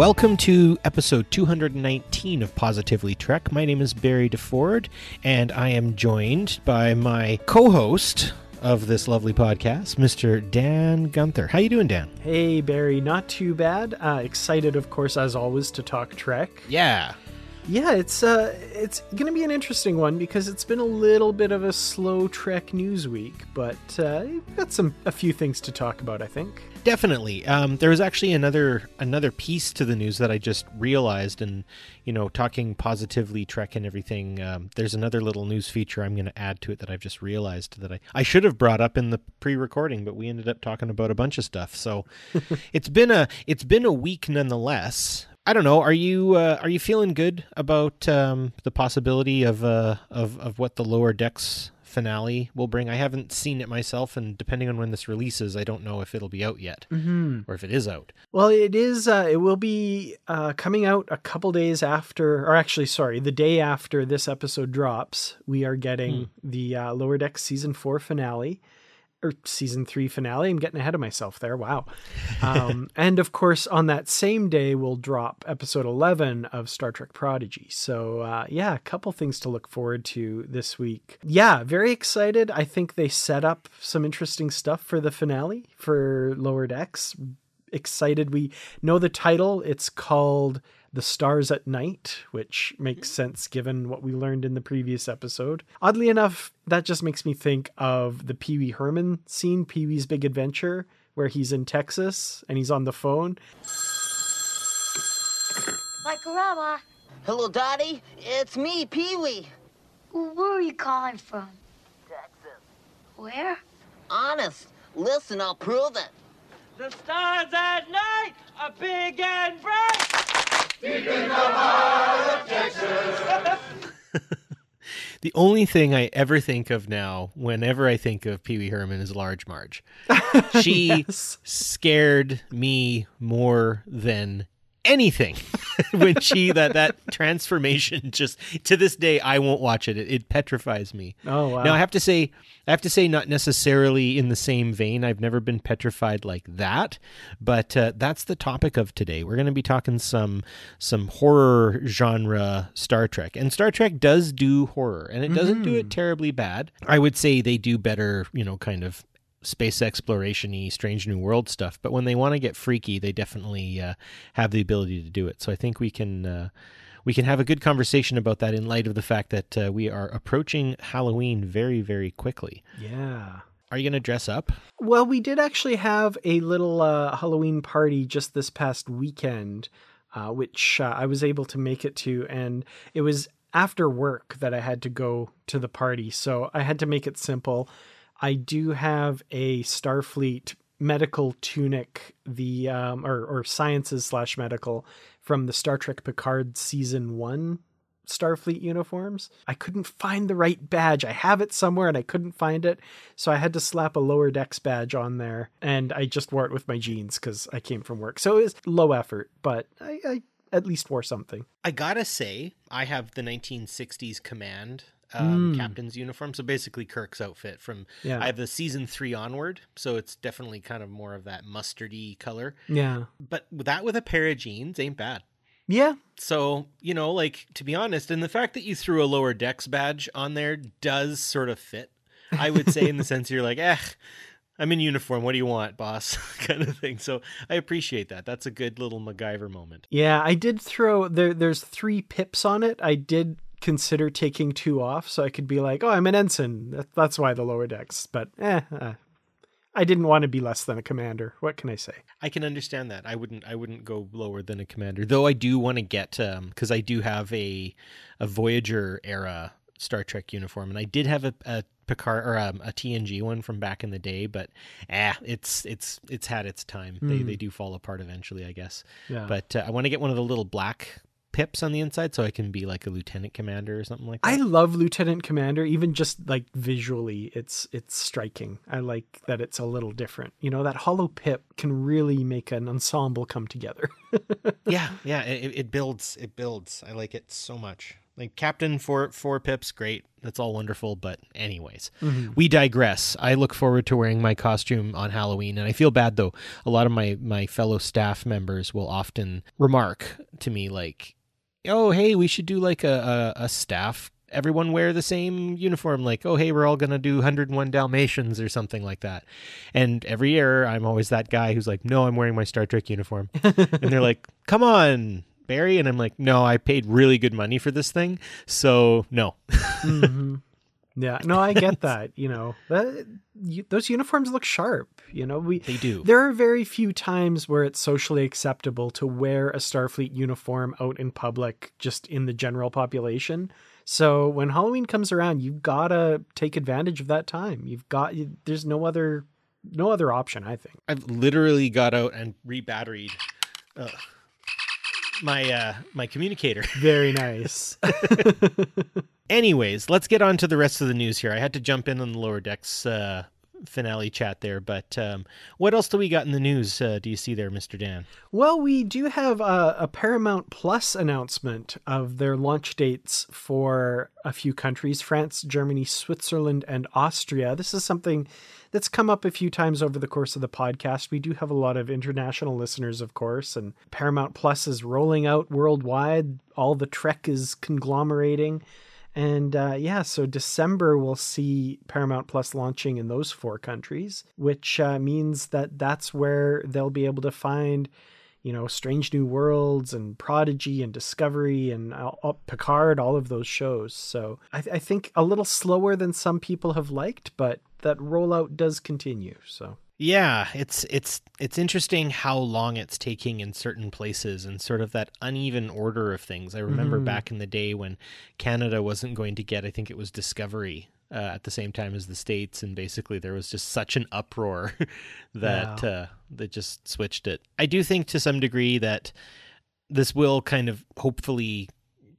Welcome to episode 219 of Positively Trek. My name is Barry DeFord, and I am joined by my co-host of this lovely podcast, Mr. Dan Gunther. How you doing, Dan? Hey Barry, not too bad. Uh, excited, of course, as always, to talk Trek. Yeah. Yeah, it's uh, it's gonna be an interesting one because it's been a little bit of a slow Trek news week, but uh, we've got some a few things to talk about. I think. Definitely. Um, there was actually another another piece to the news that I just realized, and you know, talking positively Trek and everything. Um, there's another little news feature I'm going to add to it that I've just realized that I I should have brought up in the pre-recording, but we ended up talking about a bunch of stuff. So it's been a it's been a week nonetheless. I don't know. Are you uh, are you feeling good about um, the possibility of uh, of of what the lower decks finale will bring? I haven't seen it myself, and depending on when this releases, I don't know if it'll be out yet Mm-hmm. or if it is out. Well, it is. Uh, it will be uh, coming out a couple days after, or actually, sorry, the day after this episode drops. We are getting the uh, Lower Decks season four finale, or season three finale. I'm getting ahead of myself there. Wow. Um, and of course, on that same day, we'll drop episode 11 of Star Trek Prodigy. So, uh, yeah, a couple things to look forward to this week. Yeah, very excited. I think they set up some interesting stuff for the finale for Lower Decks excited. We know the title. It's called The Stars at Night, which makes mm-hmm. sense given what we learned in the previous episode. Oddly enough, that just makes me think of the Pee Wee Herman scene, Pee Wee's Big Adventure, where he's in Texas and he's on the phone. Like Grandma, Hello, Dottie. It's me, Pee Wee. where are you calling from? Texas. Where? Honest. Listen, I'll prove it. The stars at night are big and bright. The only thing I ever think of now, whenever I think of Pee Wee Herman, is Large Marge. She Yes. scared me more than anything when she that that transformation just to this day I won't watch it. It, it petrifies me. Oh, wow. Now I have to say I have to say not necessarily in the same vein. I've never been petrified like that, but uh, that's the topic of today. We're going to be talking some some horror genre Star Trek. And Star Trek does do horror and it doesn't do it terribly bad. I would say they do better, you know, kind of space exploration-y strange new world stuff but when they want to get freaky they definitely uh, have the ability to do it so i think we can uh, we can have a good conversation about that in light of the fact that uh, we are approaching halloween very very quickly Yeah. are you going to dress up Well, we did actually have a little uh, Halloween party just this past weekend, uh, which uh, I was able to make it to, and it was after work that I had to go to the party, so I had to make it simple. I do have a Starfleet medical tunic, the um, or or sciences slash medical from the Star Trek Picard season one Starfleet uniforms. I couldn't find the right badge. I have it somewhere and I couldn't find it. So I had to slap a lower decks badge on there and I just wore it with my jeans because I came from work. So it was low effort, but I, I at least wore something. I gotta say, I have the 1960s command um, Mm. captain's uniform. So basically, Kirk's outfit from Yeah. I have the season three onward. So it's definitely kind of more of that mustardy color. Yeah. But that with a pair of jeans ain't bad. Yeah. So, you know, like to be honest, and the fact that you threw a lower decks badge on there does sort of fit. I would say in the sense you're like, eh, I'm in uniform. What do you want, boss? kind of thing. So I appreciate that. That's a good little MacGyver moment. Yeah, I did throw there. There's three pips on it. I did consider taking two off so I could be like, oh, I'm an ensign. That's why the lower decks. But eh, uh, I didn't want to be less than a commander. What can I say? I can understand that. I wouldn't. I wouldn't go lower than a commander, though. I do want to get because I do have a a Voyager era Star Trek uniform, and I did have a, a Picard or um, a TNG one from back in the day, but ah, it's it's it's had its time. They Hmm. they do fall apart eventually, I guess. Yeah. But uh, I want to get one of the little black pips on the inside, so I can be like a lieutenant commander or something like that. I love Lieutenant Commander, even just like visually, it's it's striking. I like that it's a little different. You know, that hollow pip can really make an ensemble come together. yeah, yeah. It, it builds. It builds. I like it so much. Like Captain for four pips, great. That's all wonderful. But anyways, mm-hmm. we digress. I look forward to wearing my costume on Halloween, and I feel bad though. A lot of my my fellow staff members will often remark to me like, "Oh, hey, we should do like a a, a staff." Everyone wear the same uniform, like, oh, hey, we're all going to do 101 Dalmatians or something like that. And every year, I'm always that guy who's like, no, I'm wearing my Star Trek uniform. and they're like, come on, Barry. And I'm like, no, I paid really good money for this thing. So, no. hmm Yeah, no, I get that. You know, that, you, those uniforms look sharp. You know, we They do. There are very few times where it's socially acceptable to wear a Starfleet uniform out in public, just in the general population. So when Halloween comes around, you've got to take advantage of that time. You've got you, there's no other no other option, I think. I've literally got out and rebatteried uh, my uh, my communicator. Very nice. Anyways, let's get on to the rest of the news here. I had to jump in on the lower decks uh, finale chat there, but um, what else do we got in the news? Uh, do you see there, Mister Dan? Well, we do have a, a Paramount Plus announcement of their launch dates for a few countries France, Germany, Switzerland, and Austria. This is something that's come up a few times over the course of the podcast. We do have a lot of international listeners, of course, and Paramount Plus is rolling out worldwide. All the Trek is conglomerating. And uh, yeah, so December we'll see Paramount Plus launching in those four countries, which uh, means that that's where they'll be able to find, you know, Strange New Worlds and Prodigy and Discovery and uh, Picard, all of those shows. So I, I think a little slower than some people have liked, but that rollout does continue. So Yeah, it's it's it's interesting how long it's taking in certain places and sort of that uneven order of things. I remember Mhm. back in the day when Canada wasn't going to get, I think it was Discovery uh, at the same time as the states, and basically there was just such an uproar that Yeah. uh, that just switched it. I do think to some degree that this will kind of hopefully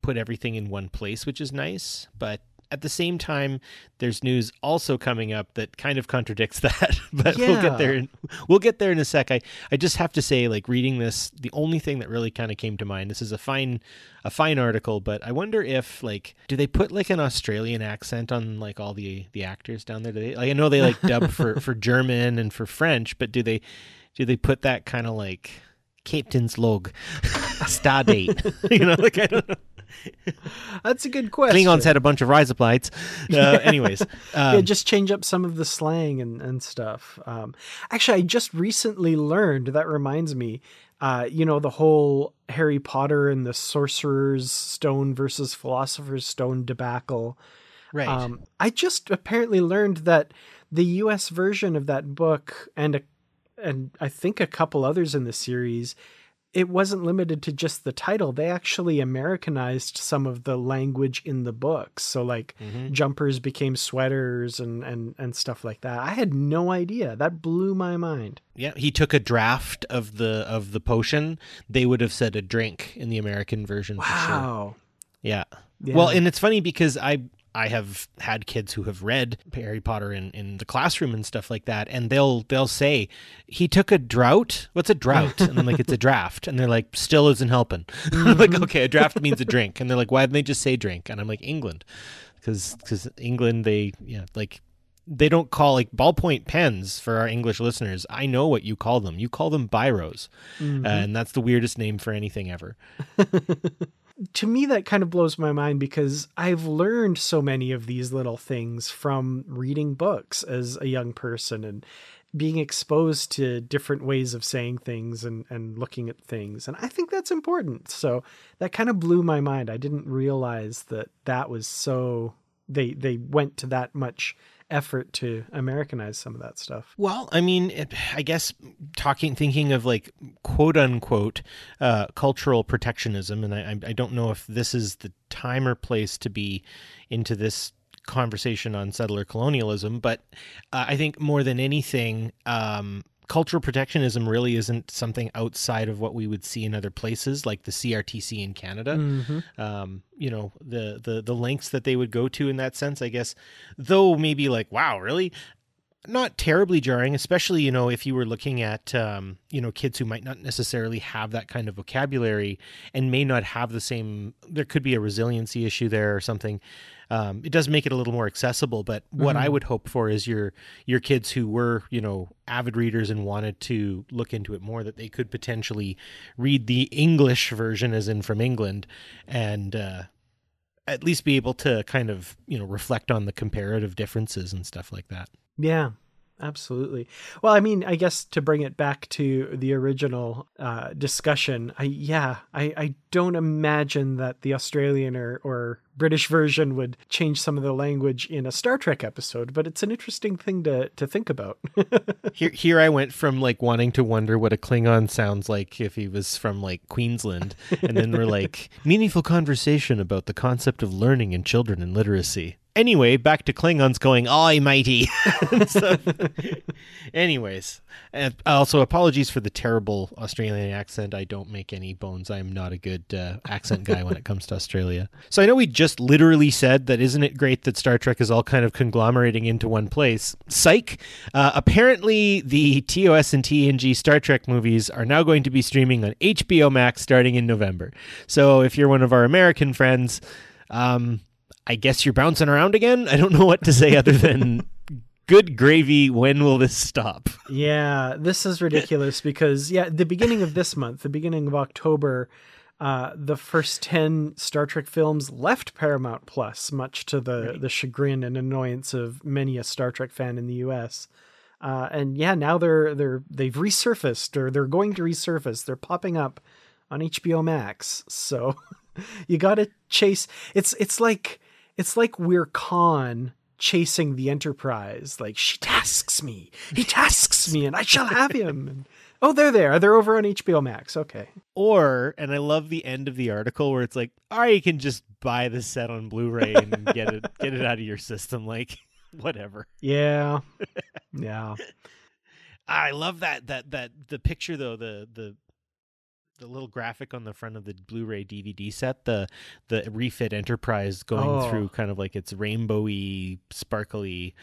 put everything in one place, which is nice, but. At the same time, there's news also coming up that kind of contradicts that, but we'll get there. In, we'll get there in a sec. I, I just have to say, like reading this, the only thing that really kind of came to mind. This is a fine, a fine article, but I wonder if like, do they put like an Australian accent on like all the the actors down there? Do they like? I know they like dub for for German and for French, but do they do they put that kind of like Captain's log, star date? you know, like I don't know. That's a good question. Klingons had a bunch of lights. Uh, anyways, um, yeah, just change up some of the slang and, and stuff. Um, actually, I just recently learned. That reminds me. Uh, you know the whole Harry Potter and the Sorcerer's Stone versus Philosopher's Stone debacle. right. Um, I just apparently learned that the U.S. version of that book and a, and I think a couple others in the series, it wasn't limited to just the title. They actually Americanized some of the language in the books. So like Mhm. jumpers became sweaters and and and stuff like that. I had no idea. That blew my mind. Yeah, he took a draft of the of the potion. They would have said a drink in the American version for sure. Wow. Yeah. Yeah. Well, and it's funny because I I have had kids who have read Harry Potter in, in the classroom and stuff like that, and they'll they'll say he took a drought. What's a drought? And I'm like, it's a draft, and they're like, still isn't helping. I'm like, okay, a draft means a drink, and they're like, why didn't they just say drink? And I'm like, England, because because England they yeah like they don't call like ballpoint pens for our English listeners. I know what you call them. You call them biros, uh, and that's the weirdest name for anything ever. to me that kind of blows my mind because I've learned so many of these little things from reading books as a young person and being exposed to different ways of saying things and, and looking at things. And I think that's important. So that kind of blew my mind. I didn't realize that that was so they they went to that much effort to Americanize some of that stuff. Well, I mean, I guess talking, thinking of like quote unquote uh, cultural protectionism, and I, I don't know if this is the time or place to be into this conversation on settler colonialism, but uh, I think more than anything, um, cultural protectionism really isn't something outside of what we would see in other places, like the CRTC in Canada. Um, you know, the the the lengths that they would go to in that sense, I guess. Though maybe like, wow, really? Not terribly jarring, especially you know if you were looking at um, you know kids who might not necessarily have that kind of vocabulary and may not have the same. There could be a resiliency issue there or something um, it does make it a little more accessible. But what I would hope for is your your kids who were you know avid readers and wanted to look into it more that they could potentially read the English version, as in from England, and uh, at least be able to kind of you know reflect on the comparative differences and stuff like that. Yeah, absolutely. Well, I mean, I guess to bring it back to the original uh, discussion, I yeah, I, I don't imagine that the Australian or, or British version would change some of the language in a Star Trek episode, but it's an interesting thing to to think about. Here, here I went from like wanting to wonder what a Klingon sounds like if he was from like Queensland, and then we're like meaningful conversation about the concept of learning in children and literacy. Anyway, back to Klingons going, "Aye, matey." So- anyways, and also apologies for the terrible Australian accent. I don't make any bones. I am not a good uh, accent guy when it comes to Australia. So I know we just literally said that. Isn't it great that Star Trek is all kind of conglomerating into one place? Psych. Uh, apparently, the TOS and TNG Star Trek movies are now going to be streaming on HBO Max starting in November. So if you're one of our American friends, um, I guess you're bouncing around again. I don't know what to say other than good gravy. When will this stop? Yeah, this is ridiculous because yeah, the beginning of this month, the beginning of October, uh, the first ten Star Trek films left Paramount Plus, much to the the chagrin and annoyance of many a Star Trek fan in the U.S. Uh, and yeah, now they're they're they've resurfaced or they're going to resurface. They're popping up on HBO Max. So you got to chase. It's it's like it's like we're Khan chasing the Enterprise. Like she tasks me, he tasks me, and I shall have him. And, oh, they're there. They're over on HBO Max. Okay. Or, and I love the end of the article where it's like, or you can just buy the set on Blu-ray and get it get it out of your system. Like, whatever. Yeah. Yeah. I love that that that the picture though the the the little graphic on the front of the Blu-ray DVD set the the refit Enterprise going Oh. through kind of like its rainbowy sparkly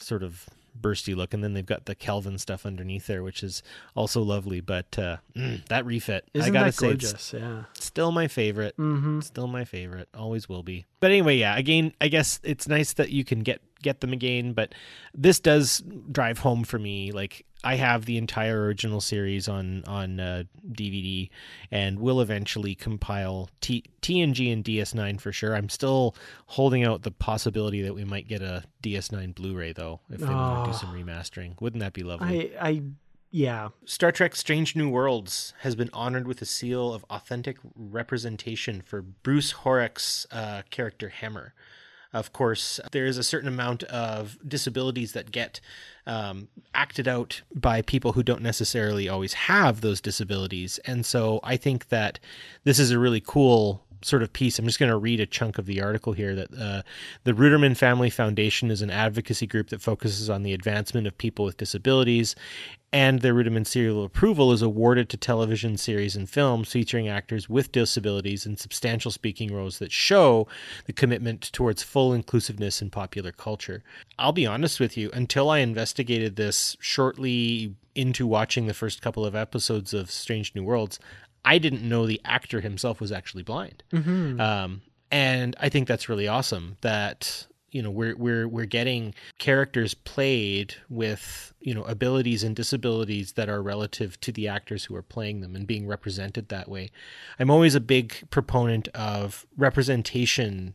sort of bursty look and then they've got the Kelvin stuff underneath there which is also lovely but uh mm, that refit Isn't I got to that say gorgeous? Yeah. still my favorite Mm-hmm. still my favorite always will be but anyway yeah again i guess it's nice that you can get get them again but this does drive home for me like i have the entire original series on on uh, dvd and will eventually compile T- tng and ds9 for sure i'm still holding out the possibility that we might get a ds9 blu-ray though if they want to Oh. do some remastering wouldn't that be lovely I I yeah. Star Trek Strange New Worlds has been honored with a seal of authentic representation for Bruce Horak's uh, character Hemmer. Of course, there is a certain amount of disabilities that get um, acted out by people who don't necessarily always have those disabilities. And so I think that this is a really cool sort of piece. I'm just going to read a chunk of the article here that uh, the Ruderman Family Foundation is an advocacy group that focuses on the advancement of people with disabilities, and their Ruderman seal approval is awarded to television series and films featuring actors with disabilities in substantial speaking roles that show the commitment towards full inclusiveness in popular culture. I'll be honest with you, until I investigated this shortly into watching the first couple of episodes of Strange New Worlds, I didn't know the actor himself was actually blind. Um, and I think that's really awesome that you know we're we're we're getting characters played with you know abilities and disabilities that are relative to the actors who are playing them and being represented that way. I'm always a big proponent of representation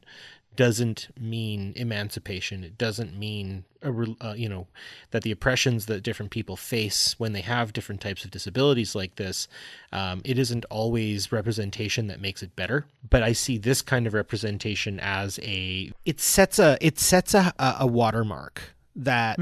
doesn't mean emancipation. It doesn't mean uh, you know that the oppressions that different people face when they have different types of disabilities like this. Um, it isn't always representation that makes it better. But I see this kind of representation as a it sets a it sets a, a a watermark that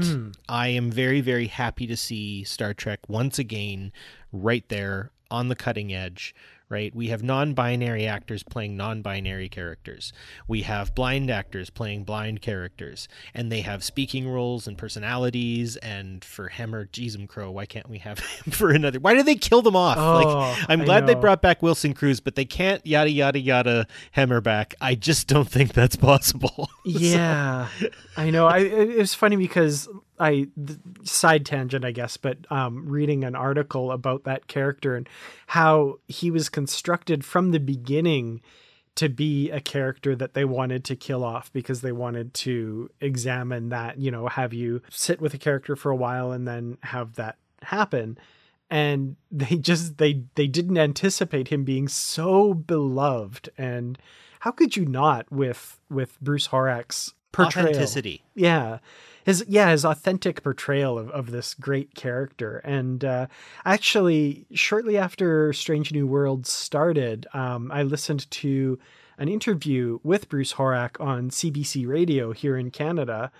I am very very happy to see Star Trek once again right there on the cutting edge right? We have non binary actors playing non binary characters. We have blind actors playing blind characters. And they have speaking roles and personalities. And for Hemmer, Jeezum Crow, why can't we have him for another? Why did they kill them off? Oh, like, I'm glad they brought back Wilson Cruz, but they can't yada, yada, yada Hemmer back. I just don't think that's possible. Yeah, I know. I it was funny because I side tangent, I guess, but um, reading an article about that character and how he was constructed from the beginning to be a character that they wanted to kill off because they wanted to examine that, you know, have you sit with a character for a while and then have that happen. And they just they they didn't anticipate him being so beloved and how could you not with with Bruce Horak's portrayal? Authenticity. Yeah. His yeah, his authentic portrayal of, of this great character. And uh, actually, shortly after Strange New Worlds started, um, I listened to an interview with Bruce Horak on CBC Radio here in Canada.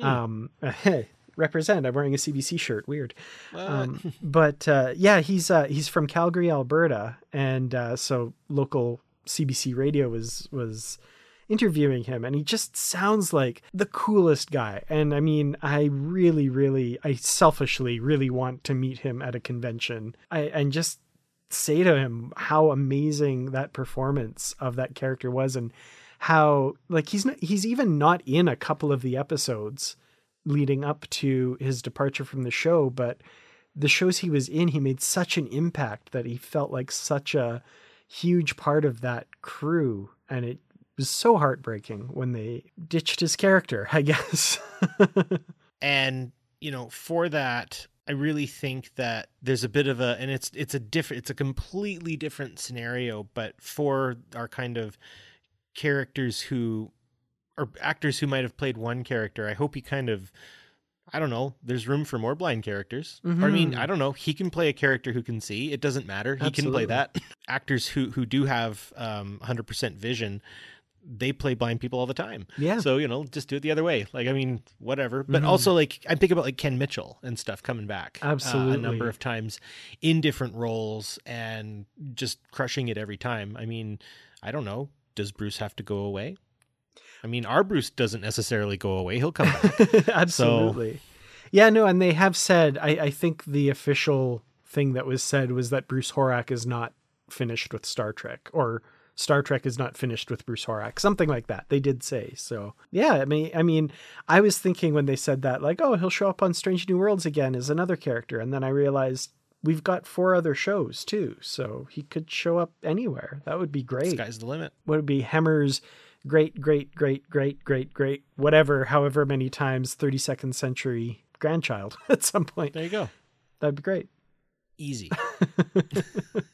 Um, represent. I'm wearing a CBC shirt. Weird. Um, but uh, yeah, he's uh, he's from Calgary, Alberta, and uh, so local CBC Radio was was interviewing him, and he just sounds like the coolest guy. And I mean, I really, really, I selfishly really want to meet him at a convention. I and just say to him how amazing that performance of that character was and how like he's not he's even not in a couple of the episodes leading up to his departure from the show but the shows he was in he made such an impact that he felt like such a huge part of that crew and it was so heartbreaking when they ditched his character i guess and you know for that i really think that there's a bit of a and it's it's a different it's a completely different scenario but for our kind of characters who or actors who might have played one character i hope he kind of I don't know. There's room for more blind characters. Or, I mean, Mhm. I don't know. He can play a character who can see. It doesn't matter. He can play that. Actors who who do have um, 100% vision, they play blind people all the time. Yeah. So you know, just do it the other way. Like I mean, whatever. But Mhm. also like I think about like Ken Mitchell and stuff coming back uh, a number of times in different roles and just crushing it every time. I mean, I don't know. Does Bruce have to go away? I mean, our Bruce doesn't necessarily go away. He'll come back. Absolutely. Yeah, no, and they have said, I, I think the official thing that was said was that Bruce Horak is not finished with Star Trek, or Star Trek is not finished with Bruce Horak, something like that. They did say. So yeah, I mean I mean, I was thinking when they said that, like, oh, he'll show up on Strange New Worlds again as another character, and then I realized we've got four other shows too, so he could show up anywhere. That would be great Sky's the limit. would it be Hemmer's great, great, great, great, great, great, whatever, however many times 32nd century grandchild at some point. There you go. That'd be great. Easy.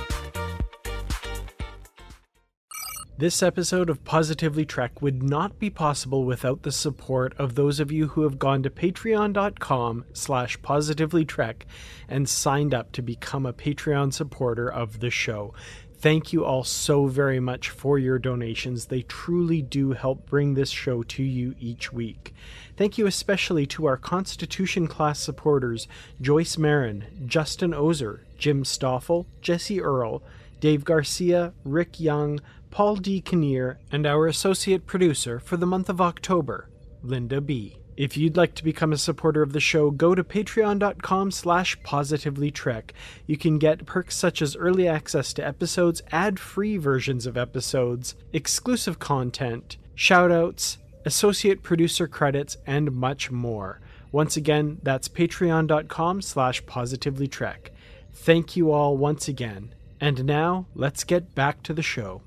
This episode of Positively Trek would not be possible without the support of those of you who have gone to patreon.com slash positivelytrek and signed up to become a Patreon supporter of the show. Thank you all so very much for your donations. They truly do help bring this show to you each week. Thank you especially to our Constitution class supporters Joyce Marin, Justin Ozer, Jim Stoffel, Jesse Earl, Dave Garcia, Rick Young, Paul D. Kinnear, and our associate producer for the month of October, Linda B. If you'd like to become a supporter of the show, go to patreon.com slash positivelytrek. You can get perks such as early access to episodes, ad-free versions of episodes, exclusive content, shoutouts, associate producer credits, and much more. Once again, that's patreon.com slash positivelytrek. Thank you all once again. And now, let's get back to the show.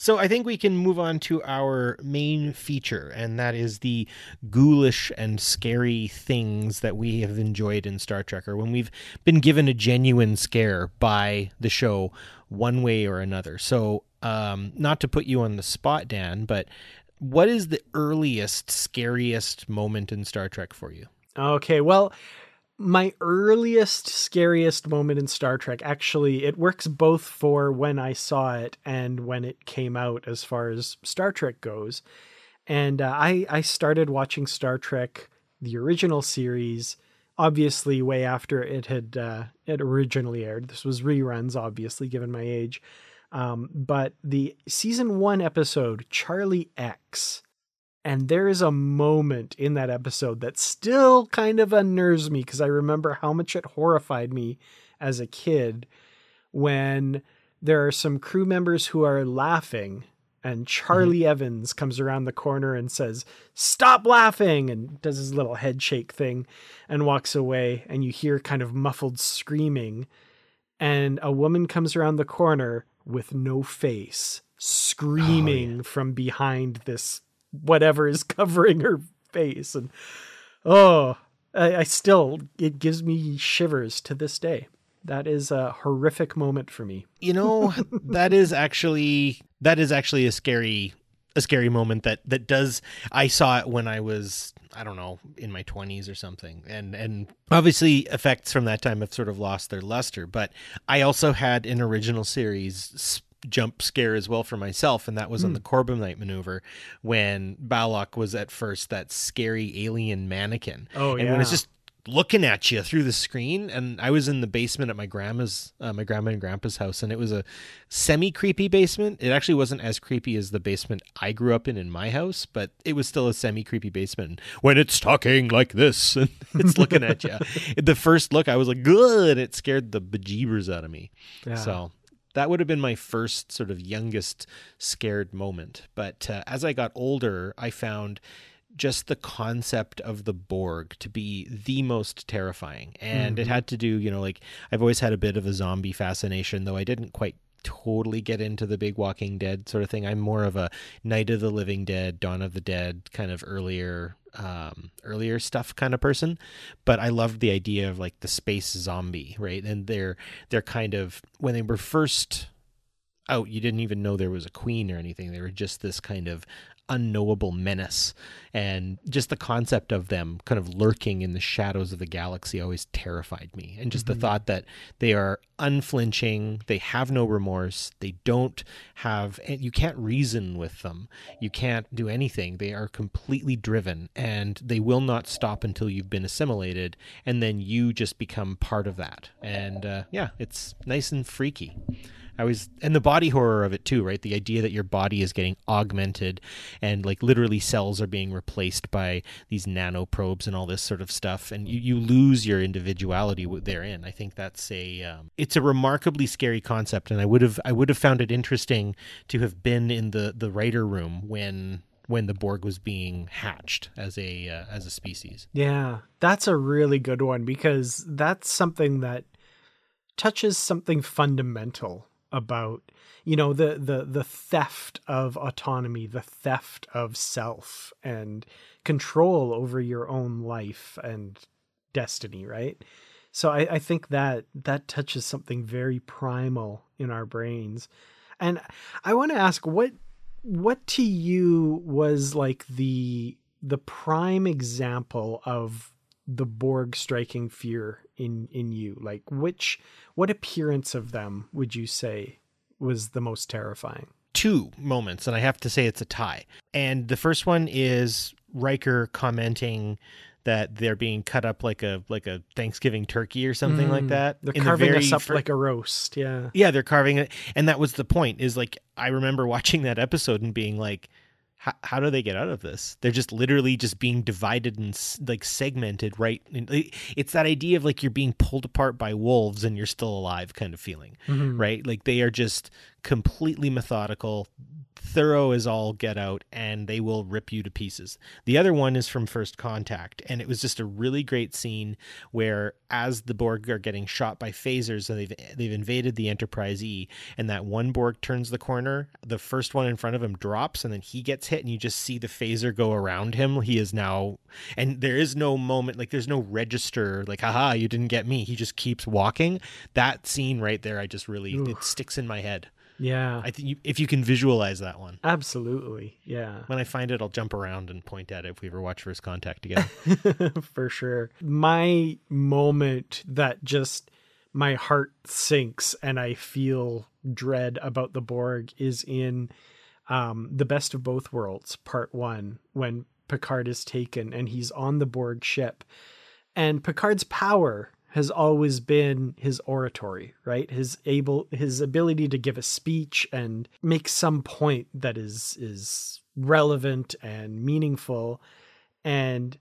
So I think we can move on to our main feature, and that is the ghoulish and scary things that we have enjoyed in Star Trek, or when we've been given a genuine scare by the show one way or another. So, um, not to put you on the spot, Dan, but what is the earliest, scariest moment in Star Trek for you? Okay, well, my earliest scariest moment in Star Trek actually it works both for when I saw it and when it came out as far as Star Trek goes. And uh, I I started watching Star Trek the original series obviously way after it had uh, it originally aired. This was reruns obviously given my age. Um, but the season 1 episode Charlie X and there is a moment in that episode that still kind of unnerves me because I remember how much it horrified me as a kid when there are some crew members who are laughing and Charlie mm-hmm. Evans comes around the corner and says, Stop laughing, and does his little head shake thing and walks away. And you hear kind of muffled screaming. And a woman comes around the corner with no face, screaming oh, yeah. from behind this whatever is covering her face. And oh I, I, still it gives me shivers to this day. That is a horrific moment for me. You know that is actually that is actually a scary a scary moment that that does i saw it when i was i don't know in my 20s or something. And and obviously effects from that time have sort of lost their luster but i also had an original series jump scare as well for myself, and that was mm. on hmm. the Corbomite maneuver when Balok was at first that scary alien mannequin. Oh, and yeah. when it's just looking at you through the screen and i was in the basement at my grandma's uh, my grandma and grandpa's house and it was a semi creepy basement it actually wasn't as creepy as the basement i grew up in in my house but it was still a semi creepy basement when it's talking like this and it's looking at you the first look i was like good it scared the bejeebers out of me yeah. so that would have been my first sort of youngest scared moment. But uh, as I got older, I found just the concept of the Borg to be the most terrifying. And mm-hmm. it had to do, you know, like I've always had a bit of a zombie fascination, though I didn't quite totally get into the big Walking Dead sort of thing. I'm more of a Night of the Living Dead, Dawn of the Dead kind of earlier um, earlier stuff kind of person, but I loved the idea of like the space zombie, right? And they're they're kind of when they were first out, you didn't even know there was a queen or anything. They were just this kind of unknowable menace. And just the concept of them kind of lurking in the shadows of the galaxy always terrified me. And just mm-hmm. the thought that they are unflinching, they have no remorse, they don't have, you can't reason with them, you can't do anything. They are completely driven and they will not stop until you've been assimilated. And then you just become part of that. And uh, yeah, it's nice and freaky. I was and the body horror of it too, right? The idea that your body is getting augmented and like literally cells are being replaced by these nanoprobes and all this sort of stuff, and you, you lose your individuality therein. I think that's a um, it's a remarkably scary concept, and I would have I would have found it interesting to have been in the the writer room when when the Borg was being hatched as a uh, as a species. Yeah, that's a really good one because that's something that touches something fundamental about you know the the the theft of autonomy the theft of self and control over your own life and destiny right? So I, I think that that touches something very primal in our brains. And I want to ask what what to you was like the the prime example of the Borg striking fear in in you? Like which what appearance of them would you say was the most terrifying? Two moments, and I have to say it's a tie. And the first one is Riker commenting that they're being cut up like a like a Thanksgiving turkey or something like mm. that. They're In the carving very us up fir- like a roast. Yeah. Yeah, they're carving it, and that was the point. Is like I remember watching that episode and being like, how, how do they get out of this? They're just literally just being divided and like segmented, right? It's that idea of like you're being pulled apart by wolves and you're still alive kind of feeling, mm-hmm. right? Like they are just completely methodical, thorough as all get out, and they will rip you to pieces. The other one is from First Contact, and it was just a really great scene where as the Borg are getting shot by phasers and they've they've invaded the Enterprise E, and that one Borg turns the corner, the first one in front of him drops, and then he gets hit, and you just see the phaser go around him. He is now, and there is no moment like there's no register like, haha, you didn't get me. He just keeps walking. That scene right there, I just really it sticks in my head. Yeah. I think if you can visualize that one. Absolutely. Yeah. When I find it, I'll jump around and point at it if we ever watch First Contact together. for sure. My moment that just my heart sinks and I feel dread about the Borg is in um, the Best of Both Worlds, Part One, when Picard is taken and he's on the Borg ship, and Picard's power has always been his oratory, right? His able his ability to give a speech and make some point that is is relevant and meaningful and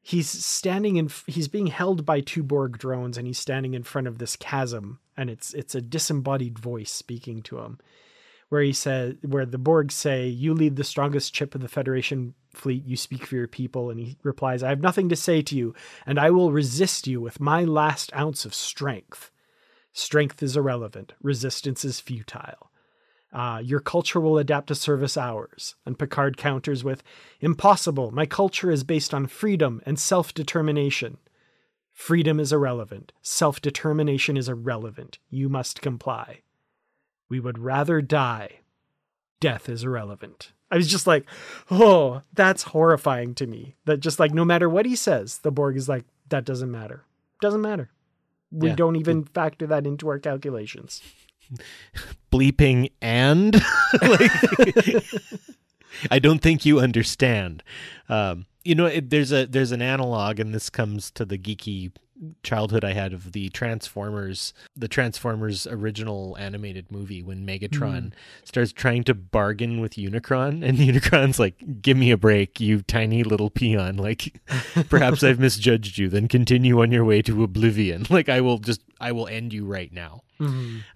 he's standing in he's being held by two borg drones and he's standing in front of this chasm and it's it's a disembodied voice speaking to him where he says where the borg say you lead the strongest ship of the federation fleet you speak for your people and he replies i have nothing to say to you and i will resist you with my last ounce of strength strength is irrelevant resistance is futile uh, your culture will adapt to service ours. And Picard counters with, Impossible. My culture is based on freedom and self determination. Freedom is irrelevant. Self determination is irrelevant. You must comply. We would rather die. Death is irrelevant. I was just like, oh, that's horrifying to me. That just like, no matter what he says, the Borg is like, that doesn't matter. Doesn't matter. We Yeah. don't even factor that into our calculations. Bleeping and like, I don't think you understand. Um, you know, it, there's a there's an analog, and this comes to the geeky childhood I had of the Transformers, the Transformers original animated movie when Megatron starts trying to bargain with Unicron, and Unicron's like, "Give me a break, you tiny little peon. Like, perhaps I've misjudged you. Then continue on your way to oblivion. Like, I will just, I will end you right now."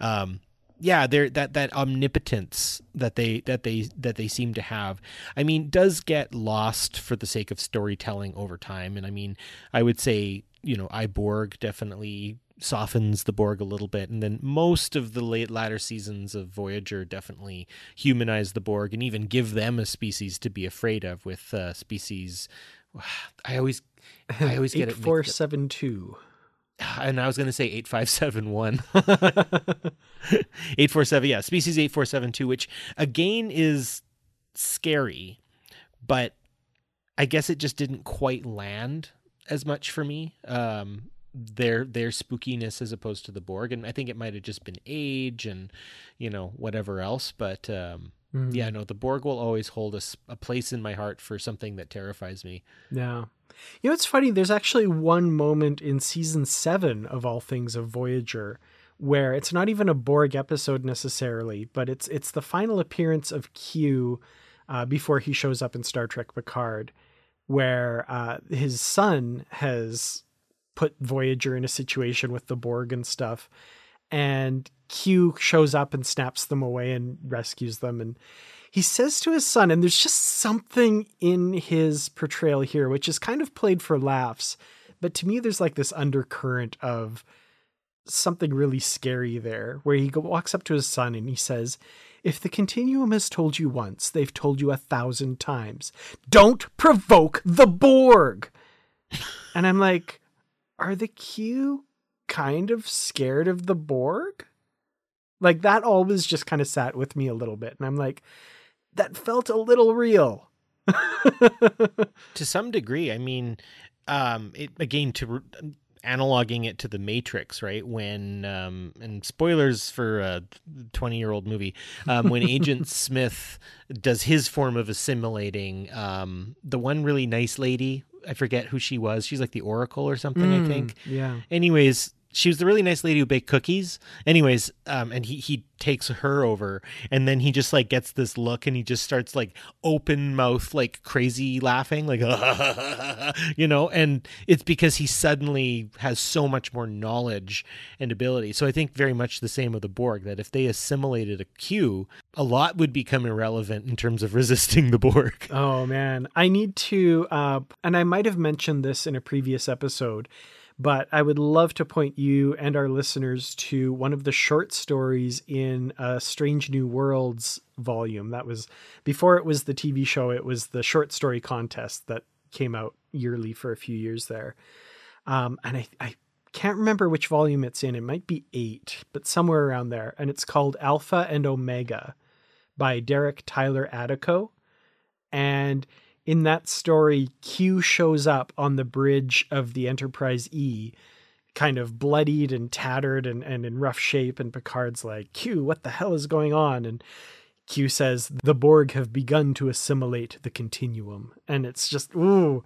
um yeah there that that omnipotence that they that they that they seem to have. I mean does get lost for the sake of storytelling over time. And i mean i would say you know I, Borg definitely softens the borg a little bit. And then most of the late latter seasons of voyager definitely humanize the borg and even give them a species to be afraid of with uh species. I always i always get it four seven two. And I was going to say 8571. 847, yeah, species 8472, which again is scary, but I guess it just didn't quite land as much for me. Um, their their spookiness as opposed to the Borg, and I think it might have just been age and you know whatever else. But um, yeah, no, the Borg will always hold a place in my heart for something that terrifies me. Yeah. You know, it's funny. There's actually one moment in season seven of all things of Voyager where it's not even a Borg episode necessarily, but it's it's the final appearance of Q uh, before he shows up in Star Trek Picard, where uh, his son has put Voyager in a situation with the Borg and stuff, and Q shows up and snaps them away and rescues them and he says to his son, and there's just something in his portrayal here, which is kind of played for laughs, but to me, there's like this undercurrent of something really scary there, where he walks up to his son and he says, If the continuum has told you once, they've told you a thousand times. Don't provoke the Borg. and I'm like, Are the Q kind of scared of the Borg? Like that always just kind of sat with me a little bit. And I'm like, that felt a little real. to some degree i mean um it again to re- analoging it to the matrix right when um and spoilers for a 20 year old movie um when agent smith does his form of assimilating um the one really nice lady i forget who she was she's like the oracle or something i think Yeah. anyways she was the really nice lady who baked cookies. Anyways um and he he takes her over and then he just like gets this look and he just starts like open mouth like crazy laughing like you know and it's because he suddenly has so much more knowledge and ability. So i think very much the same with the borg that if they assimilated a q a lot would become irrelevant in terms of resisting the borg. Oh man, I need to, uh, and I might have mentioned this in a previous episode, but I would love to point you and our listeners to one of the short stories in a Strange New Worlds volume. That was before it was the TV show, it was the short story contest that came out yearly for a few years there. Um, and I, I can't remember which volume it's in. It might be eight, but somewhere around there. And it's called Alpha and Omega by Derek Tyler Attico. And in that story, Q shows up on the bridge of the Enterprise E, kind of bloodied and tattered and, and in rough shape. And Picard's like, Q, what the hell is going on? And Q says, The Borg have begun to assimilate the continuum. And it's just, ooh,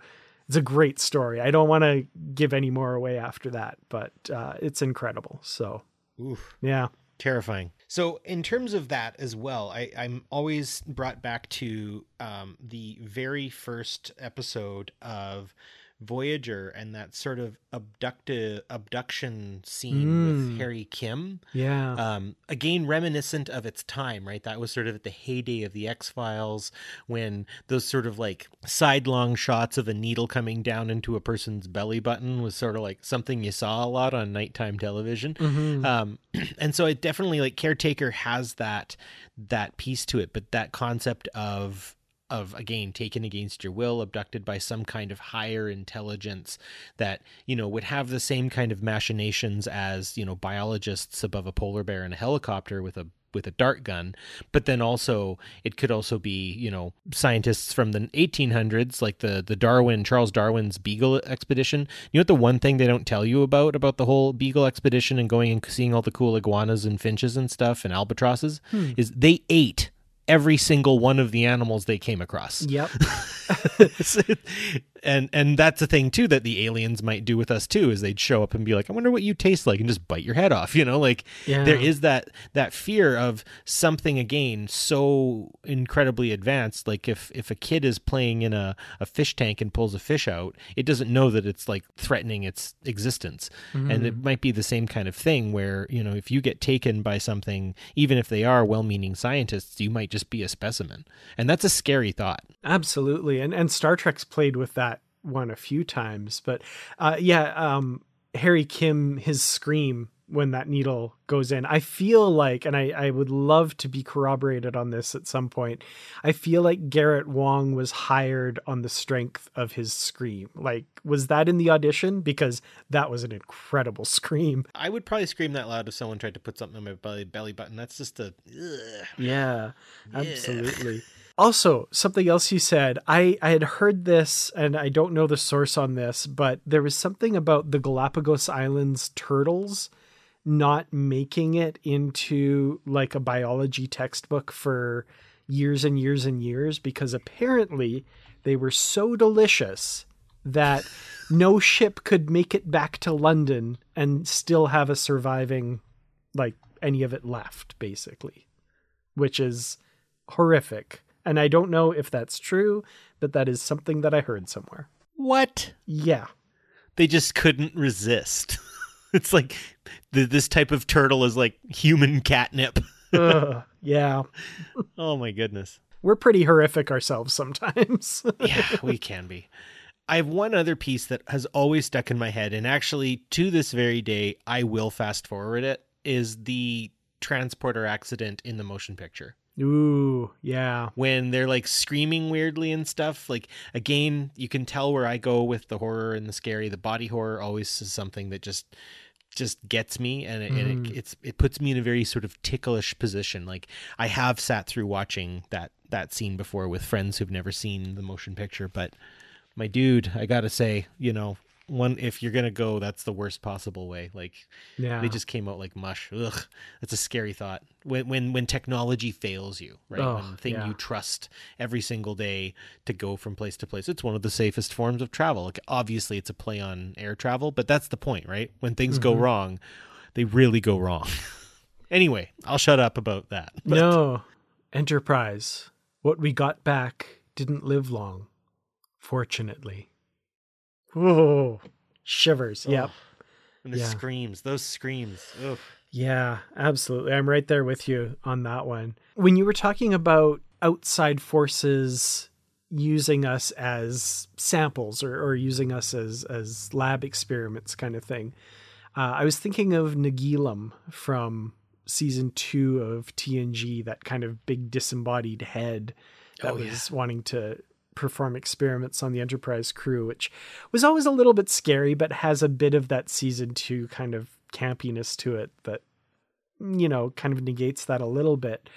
it's a great story. I don't want to give any more away after that, but uh, it's incredible. So, Oof. yeah. Terrifying. So, in terms of that as well, I, I'm always brought back to um, the very first episode of Voyager and that sort of abducted abduction scene Mm. with Harry Kim. Yeah. Um, again, reminiscent of its time, right? That was sort of at the heyday of the X Files when those sort of like sidelong shots of a needle coming down into a person's belly button was sort of like something you saw a lot on nighttime television. Mhm. Um, and so it definitely like Caretaker has that that piece to it, but that concept of of again taken against your will abducted by some kind of higher intelligence that you know would have the same kind of machinations as you know biologists above a polar bear in a helicopter with a with a dart gun. But then also it could also be you know scientists from the 1800s like the the Darwin Charles Darwin's Beagle expedition. You know what the one thing they don't tell you about about the whole Beagle expedition and going and seeing all the cool iguanas and finches and stuff and albatrosses? Hmm. is they ate every single one of the animals they came across Yep. and and that's a thing too that the aliens might do with us too is they'd show up and be like i wonder what you taste like and just bite your head off you know? Like Yeah. there is that that fear of something again so incredibly advanced. Like if if a kid is playing in a, a fish tank and pulls a fish out it doesn't know that it's like threatening its existence. And it mm-hmm. might be the same kind of thing where you know if you get taken by something even if they are well-meaning scientists you might just be a specimen. And that's a scary thought. Absolutely. And and Star Trek's played with that one a few times. But uh yeah, um Harry Kim, his scream when that needle goes in. I feel like, and I, I would love to be corroborated on this at some point. I feel like Garrett Wong was hired on the strength of his scream. Like, was that in the audition? Because that was an incredible scream. I would probably scream that loud if someone tried to put something on my belly, belly button. That's just a. Ugh. Yeah, absolutely. Also, something else you said, I, I had heard this and I don't know the source on this, but there was something about the Galapagos Islands turtles not making it into like a biology textbook for years and years and years because apparently they were so delicious that no ship could make it back to London and still have a surviving like any of it left basically which is horrific. And I don't know if that's true, but that is something that I heard somewhere. What? Yeah. They just couldn't resist. it's like the, this type of turtle is like human catnip. Ugh, yeah. oh my goodness. We're pretty horrific ourselves sometimes. yeah, we can be. I have one other piece that has always stuck in my head, and actually to this very day, I will fast forward it. Is the transporter accident in the motion picture Ooh, yeah. when they're like screaming weirdly and stuff? Like again, you can tell where I go with the horror and the scary. The body horror always is something that just just gets me and, it, and it, mm. it's it puts me in a very sort of ticklish position like i have sat through watching that that scene before with friends who've never seen the motion picture but my dude i gotta say you know one if you're gonna go that's the worst possible way like Yeah. they just came out like mush ugh that's a scary thought when when when technology fails you right Oh, the thing yeah. you trust every single day to go from place to place it's one of the safest forms of travel like obviously it's a play on air travel but that's the point right when things go Mm-hmm. wrong they really go wrong anyway i'll shut up about that But- no. Enterprise. What we got back didn't live long. Fortunately. Whoa. Shivers. Yep. and the Yeah. screams those screams ugh. Yeah, absolutely. I'm right there with you on that one. When you were talking about outside forces using us as samples or, or using us as, as lab experiments kind of thing, uh, I was thinking of Nagilum from season two of TNG, that kind of big disembodied head that Oh, yeah. was wanting to perform experiments on the Enterprise crew, which was always a little bit scary, but has a bit of that season two kind of campiness to it that, you know, kind of negates that a little bit.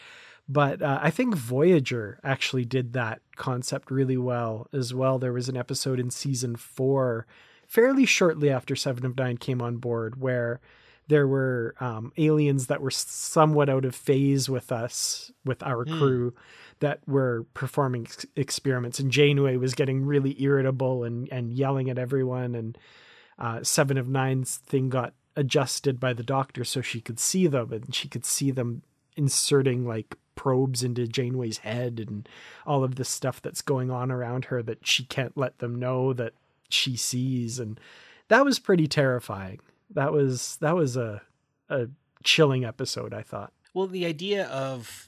But uh, I think Voyager actually did that concept really well as well. There was an episode in season four, fairly shortly after Seven of Nine came on board, where there were um, aliens that were somewhat out of phase with us, with our crew, that were performing ex- experiments. And Janeway was getting really irritable and, and yelling at everyone. And uh, Seven of Nine's thing got adjusted by the doctor so she could see them and she could see them inserting like probes into Janeway's head and all of this stuff that's going on around her that she can't let them know that she sees and that was pretty terrifying. That was that was a a chilling episode, I thought. well the idea of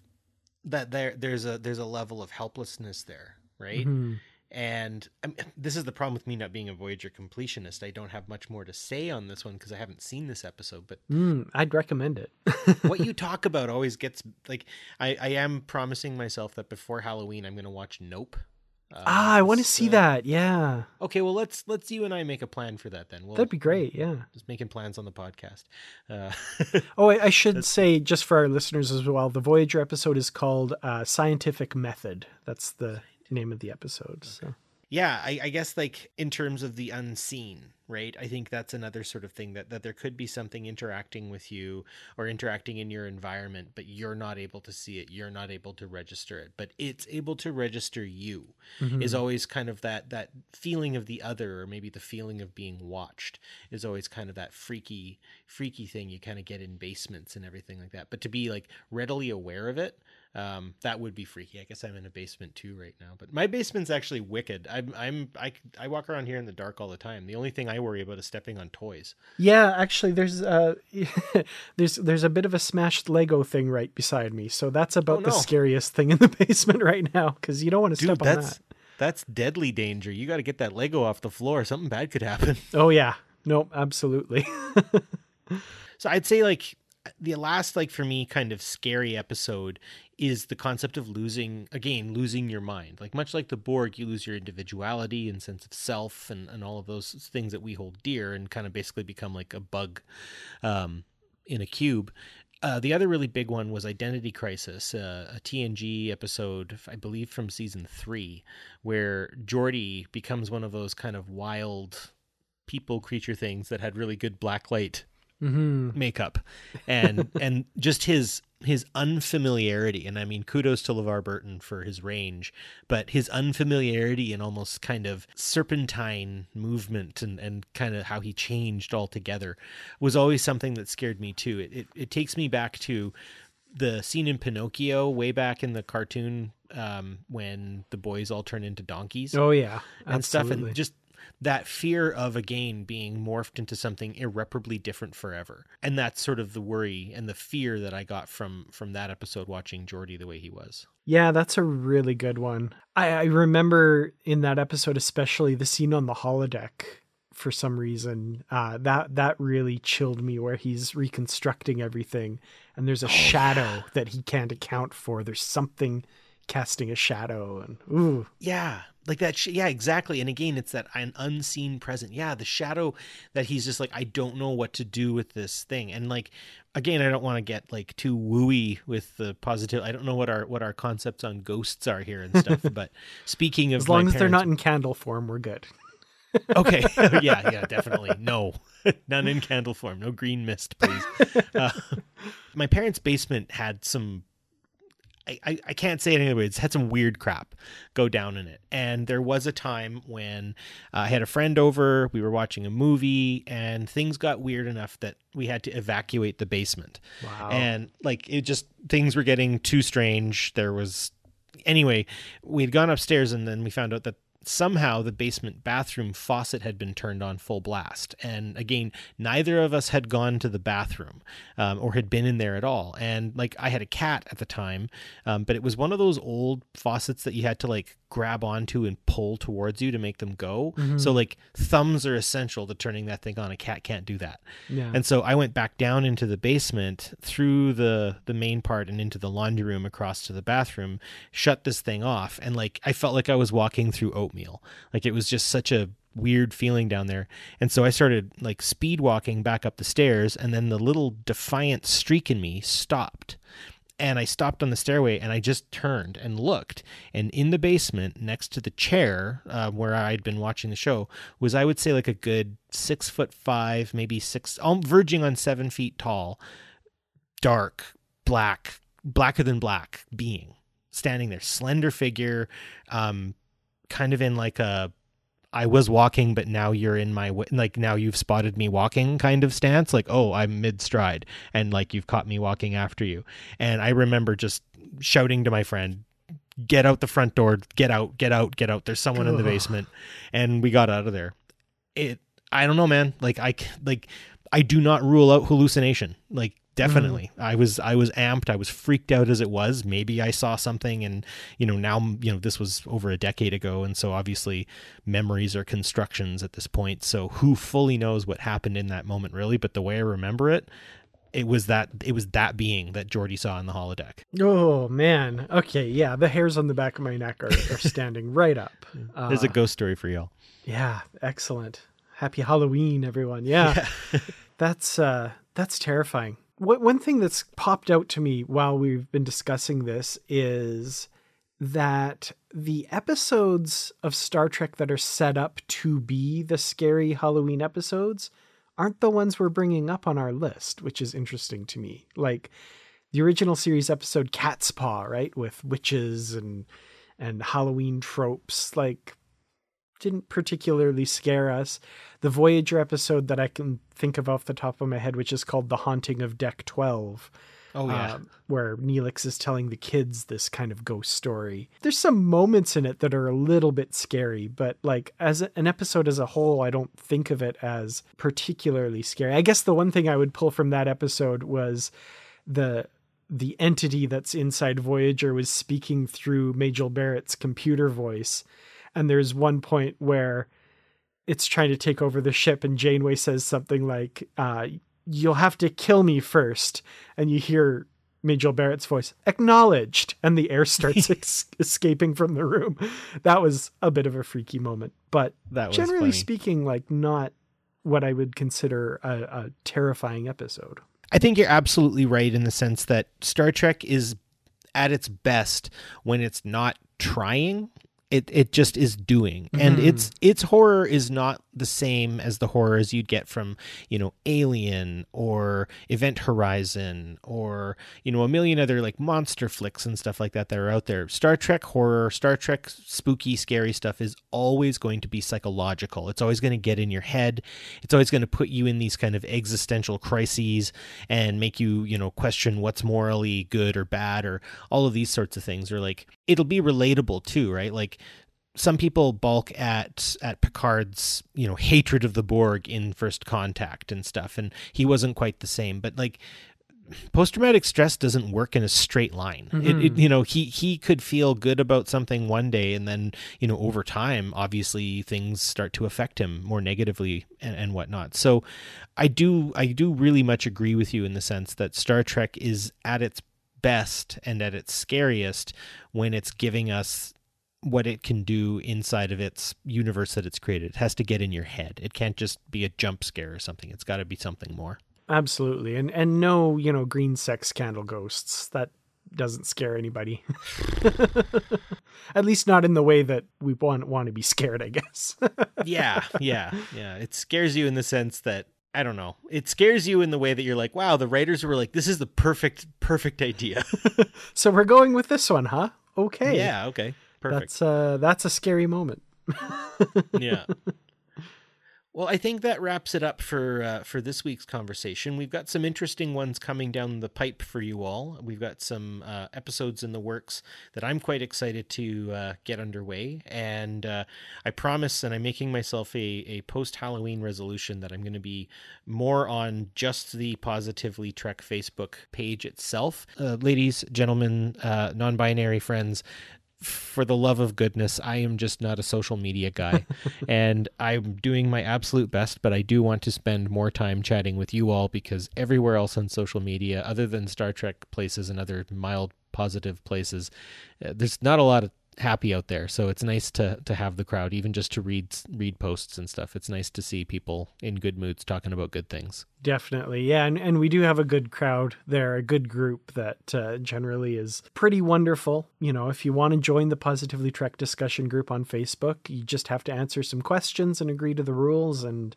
that there there's a there's a level of helplessness there right Mhm. and I mean, this is the problem with me not being a Voyager completionist. I don't have much more to say on this one because I haven't seen this episode. But Mm, I'd recommend it. what you talk about always gets like I, I am promising myself that before Halloween I'm going to watch Nope. Uh, ah, I want to this, see that. Yeah. Okay, well let's let's you and I make a plan for that then. We'll, That'd be great. Yeah. Just making plans on the podcast. Uh, Oh, I, I should say just for our listeners as well, the Voyager episode is called uh, "Scientific Method." That's the name of the episode. So yeah I, I guess like in terms of the unseen right? I think that's another sort of thing that that there could be something interacting with you or interacting in your environment but you're not able to see it you're not able to register it. But it's able to register you is mm-hmm. always kind of that that feeling of the other or maybe the feeling of being watched is always kind of that freaky freaky thing. You kind of get in basements and everything like that. But to be like readily aware of it um, that would be freaky. I guess I'm in a basement too right now, but my basement's actually wicked. I'm, I'm, I, I walk around here in the dark all the time. The only thing I worry about is stepping on toys. yeah, actually, there's uh, there's there's a bit of a smashed Lego thing right beside me. So that's about Oh, the scariest thing in the basement right now because you don't want to step on that. that's deadly danger. You got to get that Lego off the floor. Something bad could happen. Oh yeah, no, absolutely. So I'd say like the last like for me kind of scary episode is the concept of losing again losing your mind. Like much like the borg you lose your individuality and sense of self and, and all of those things that we hold dear and kind of basically become like a bug um, in a cube. Uh, the other really big one was Identity Crisis, uh, a TNG episode, I believe from season three, where Geordi becomes one of those kind of wild people creature things that had really good blacklight hmm makeup and and just his his unfamiliarity. And i mean kudos to levar burton for his range but his unfamiliarity and almost kind of serpentine movement and and kind of how he changed altogether was always something that scared me too. It it, it takes me back to the scene in pinocchio way back in the cartoon um, when the boys all turn into donkeys. Oh yeah, and stuff absolutely. and just that fear of again being morphed into something irreparably different forever and that's sort of the worry and the fear that i got from from that episode watching Geordi the way he was Yeah, that's a really good one. I, I remember in that episode, especially the scene on the holodeck. For some reason, uh, that that really chilled me. Where he's reconstructing everything, and there's a shadow that he can't account for. There's something casting a shadow, and ooh, yeah like that sh- yeah exactly and again it's that an unseen present yeah the shadow that he's just like i don't know what to do with this thing and like again i don't want to get like too wooey with the positive i don't know what our what our concepts on ghosts are here and stuff but speaking of As long as they're not in candle form, we're good. okay yeah yeah definitely no none in candle form no green mist please uh, my parents basement had some I, I, can't say it anyway. It's had some weird crap go down in it. And there was a time when uh, I had a friend over, we were watching a movie, and things got weird enough that we had to evacuate the basement. Wow. And like it just, things were getting too strange. There was, anyway, we had gone upstairs and then we found out that somehow the basement bathroom faucet had been turned on full blast. And again, neither of us had gone to the bathroom um, or had been in there at all. And like I had a cat at the time, um, but it was one of those old faucets that you had to like grab onto and pull towards you to make them go. Mm-hmm. So like thumbs are essential to turning that thing on. A cat can't do that. Yeah. And so I went back down into the basement through the the main part and into the laundry room across to the bathroom, shut this thing off, and like I felt like I was walking through oatmeal. Like it was just such a weird feeling down there. And so I started like speed walking back up the stairs and then the little defiant streak in me stopped. And I stopped on the stairway and I just turned and looked. And in the basement, next to the chair uh, where I'd been watching the show, was I would say like a good six foot five, maybe six, um, verging on seven feet tall, dark, black, blacker than black being standing there, slender figure, um, kind of in like a I was walking, but now you're in my way. Like now you've spotted me walking kind of stance. Like, oh, I'm mid stride and like you've caught me walking after you. And I remember just shouting to my friend, get out the front door, get out, get out, get out. There's someone in the basement. And we got out of there. It, I don't know, man. Like I, like I do not rule out hallucination. Like definitely i was i was amped i was freaked out as it was maybe i saw something and you know now you know this was over a decade ago and so obviously memories are constructions at this point so who fully knows what happened in that moment really but the way i remember it it was that it was that being that Geordi saw in the holodeck. Oh man. Okay, yeah. The hairs on the back of my neck are, are standing right up. Uh, There's a ghost story for y'all. Yeah, excellent. Happy Halloween, everyone. Yeah. that's uh that's terrifying. One thing that's popped out to me while we've been discussing this is that the episodes of Star Trek that are set up to be the scary Halloween episodes aren't the ones we're bringing up on our list, which is interesting to me. Like the original series episode Cat's Paw, right, with witches and and Halloween tropes, like didn't particularly scare us. The Voyager episode that I can think of off the top of my head, which is called The Haunting of Deck 12. Oh yeah. um, where Neelix is telling the kids this kind of ghost story. There's some moments in it that are a little bit scary, but like as a- an episode as a whole, I don't think of it as particularly scary. I guess the one thing I would pull from that episode was the the entity that's inside Voyager was speaking through Majel Barrett's computer voice. And there's one point where it's trying to take over the ship, and Janeway says something like, uh, You'll have to kill me first. And you hear Majel Barrett's voice, acknowledged. And the air starts ex- escaping from the room. That was a bit of a freaky moment. But That was generally funny. speaking, like not what I would consider a, a terrifying episode. I think you're absolutely right in the sense that Star Trek is at its best when it's not trying. It it just is doing. And mm-hmm. its its horror is not the same as the horrors you'd get from, you know, Alien or Event Horizon or, you know, a million other like monster flicks and stuff like that that are out there. Star Trek horror, Star Trek spooky, scary stuff is always going to be psychological. It's always going to get in your head. It's always going to put you in these kind of existential crises and make you, you know, question what's morally good or bad or all of these sorts of things. Or like it'll be relatable too, right? Like some people balk at at Picard's you know hatred of the Borg in First Contact and stuff, and he wasn't quite the same. But like post traumatic stress doesn't work in a straight line. It, it mm-hmm. you know he he could feel good about something one day, and then you know over time, obviously things start to affect him more negatively and, and whatnot. So I do I do really much agree with you in the sense that Star Trek is at its best and at its scariest when it's giving us what it can do inside of its universe that it's created. It has to get in your head. It can't just be a jump scare or something. It's got to be something more. Absolutely. And and no, you know, green sex candle ghosts. That doesn't scare anybody. At least not in the way that we want want to be scared, I guess. yeah, yeah, yeah. It scares you in the sense that I don't know. It scares you in the way that you're like, wow, the writers were like, this is the perfect, perfect idea. so we're going with this one, huh? Okay. Yeah, okay. Perfect. That's uh that's a scary moment. yeah. Well, I think that wraps it up for uh, for this week's conversation. We've got some interesting ones coming down the pipe for you all. We've got some uh, episodes in the works that I'm quite excited to uh, get underway, and uh, I promise, and I'm making myself a a post Halloween resolution that I'm going to be more on just the Positively Trek Facebook page itself. Uh, ladies, gentlemen, uh, non-binary friends, for the love of goodness, I am just not a social media guy. and I'm doing my absolute best, but I do want to spend more time chatting with you all because everywhere else on social media, other than Star Trek places and other mild positive places, uh, there's not a lot of happy out there. So it's nice to to have the crowd, even just to read read posts and stuff. It's nice to see people in good moods talking about good things. Definitely, yeah, and and we do have a good crowd there, a good group that uh, generally is pretty wonderful. You know, if you want to join the Positively Trek discussion group on Facebook, you just have to answer some questions and agree to the rules, and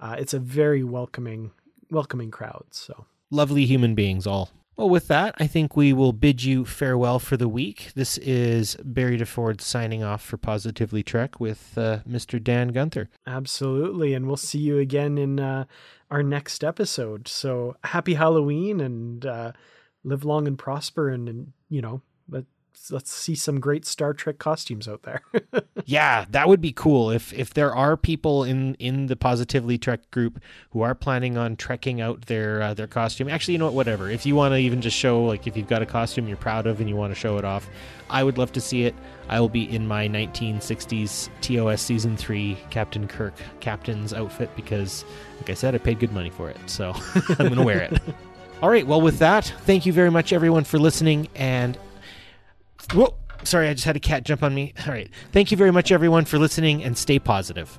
uh, it's a very welcoming welcoming crowd. So lovely human beings all. Well, with that, I think we will bid you farewell for the week. This is Barry DeFord signing off for Positively Trek with uh, Mr. Dan Gunther. Absolutely. And we'll see you again in uh, our next episode. So happy Halloween and uh, live long and prosper. And, and you know, let's see some great Star Trek costumes out there. yeah, that would be cool if if there are people in in the Positively Trek group who are planning on trekking out their uh, their costume. Actually, you know what? Whatever. If you want to even just show like if you've got a costume you're proud of and you want to show it off, I would love to see it. I will be in my 1960s TOS season three Captain Kirk captain's outfit because, like I said, I paid good money for it, so I'm gonna wear it. All right. Well, with that, thank you very much, everyone, for listening. And Whoa, sorry, I just had a cat jump on me. All right. Thank you very much, everyone, for listening and stay positive.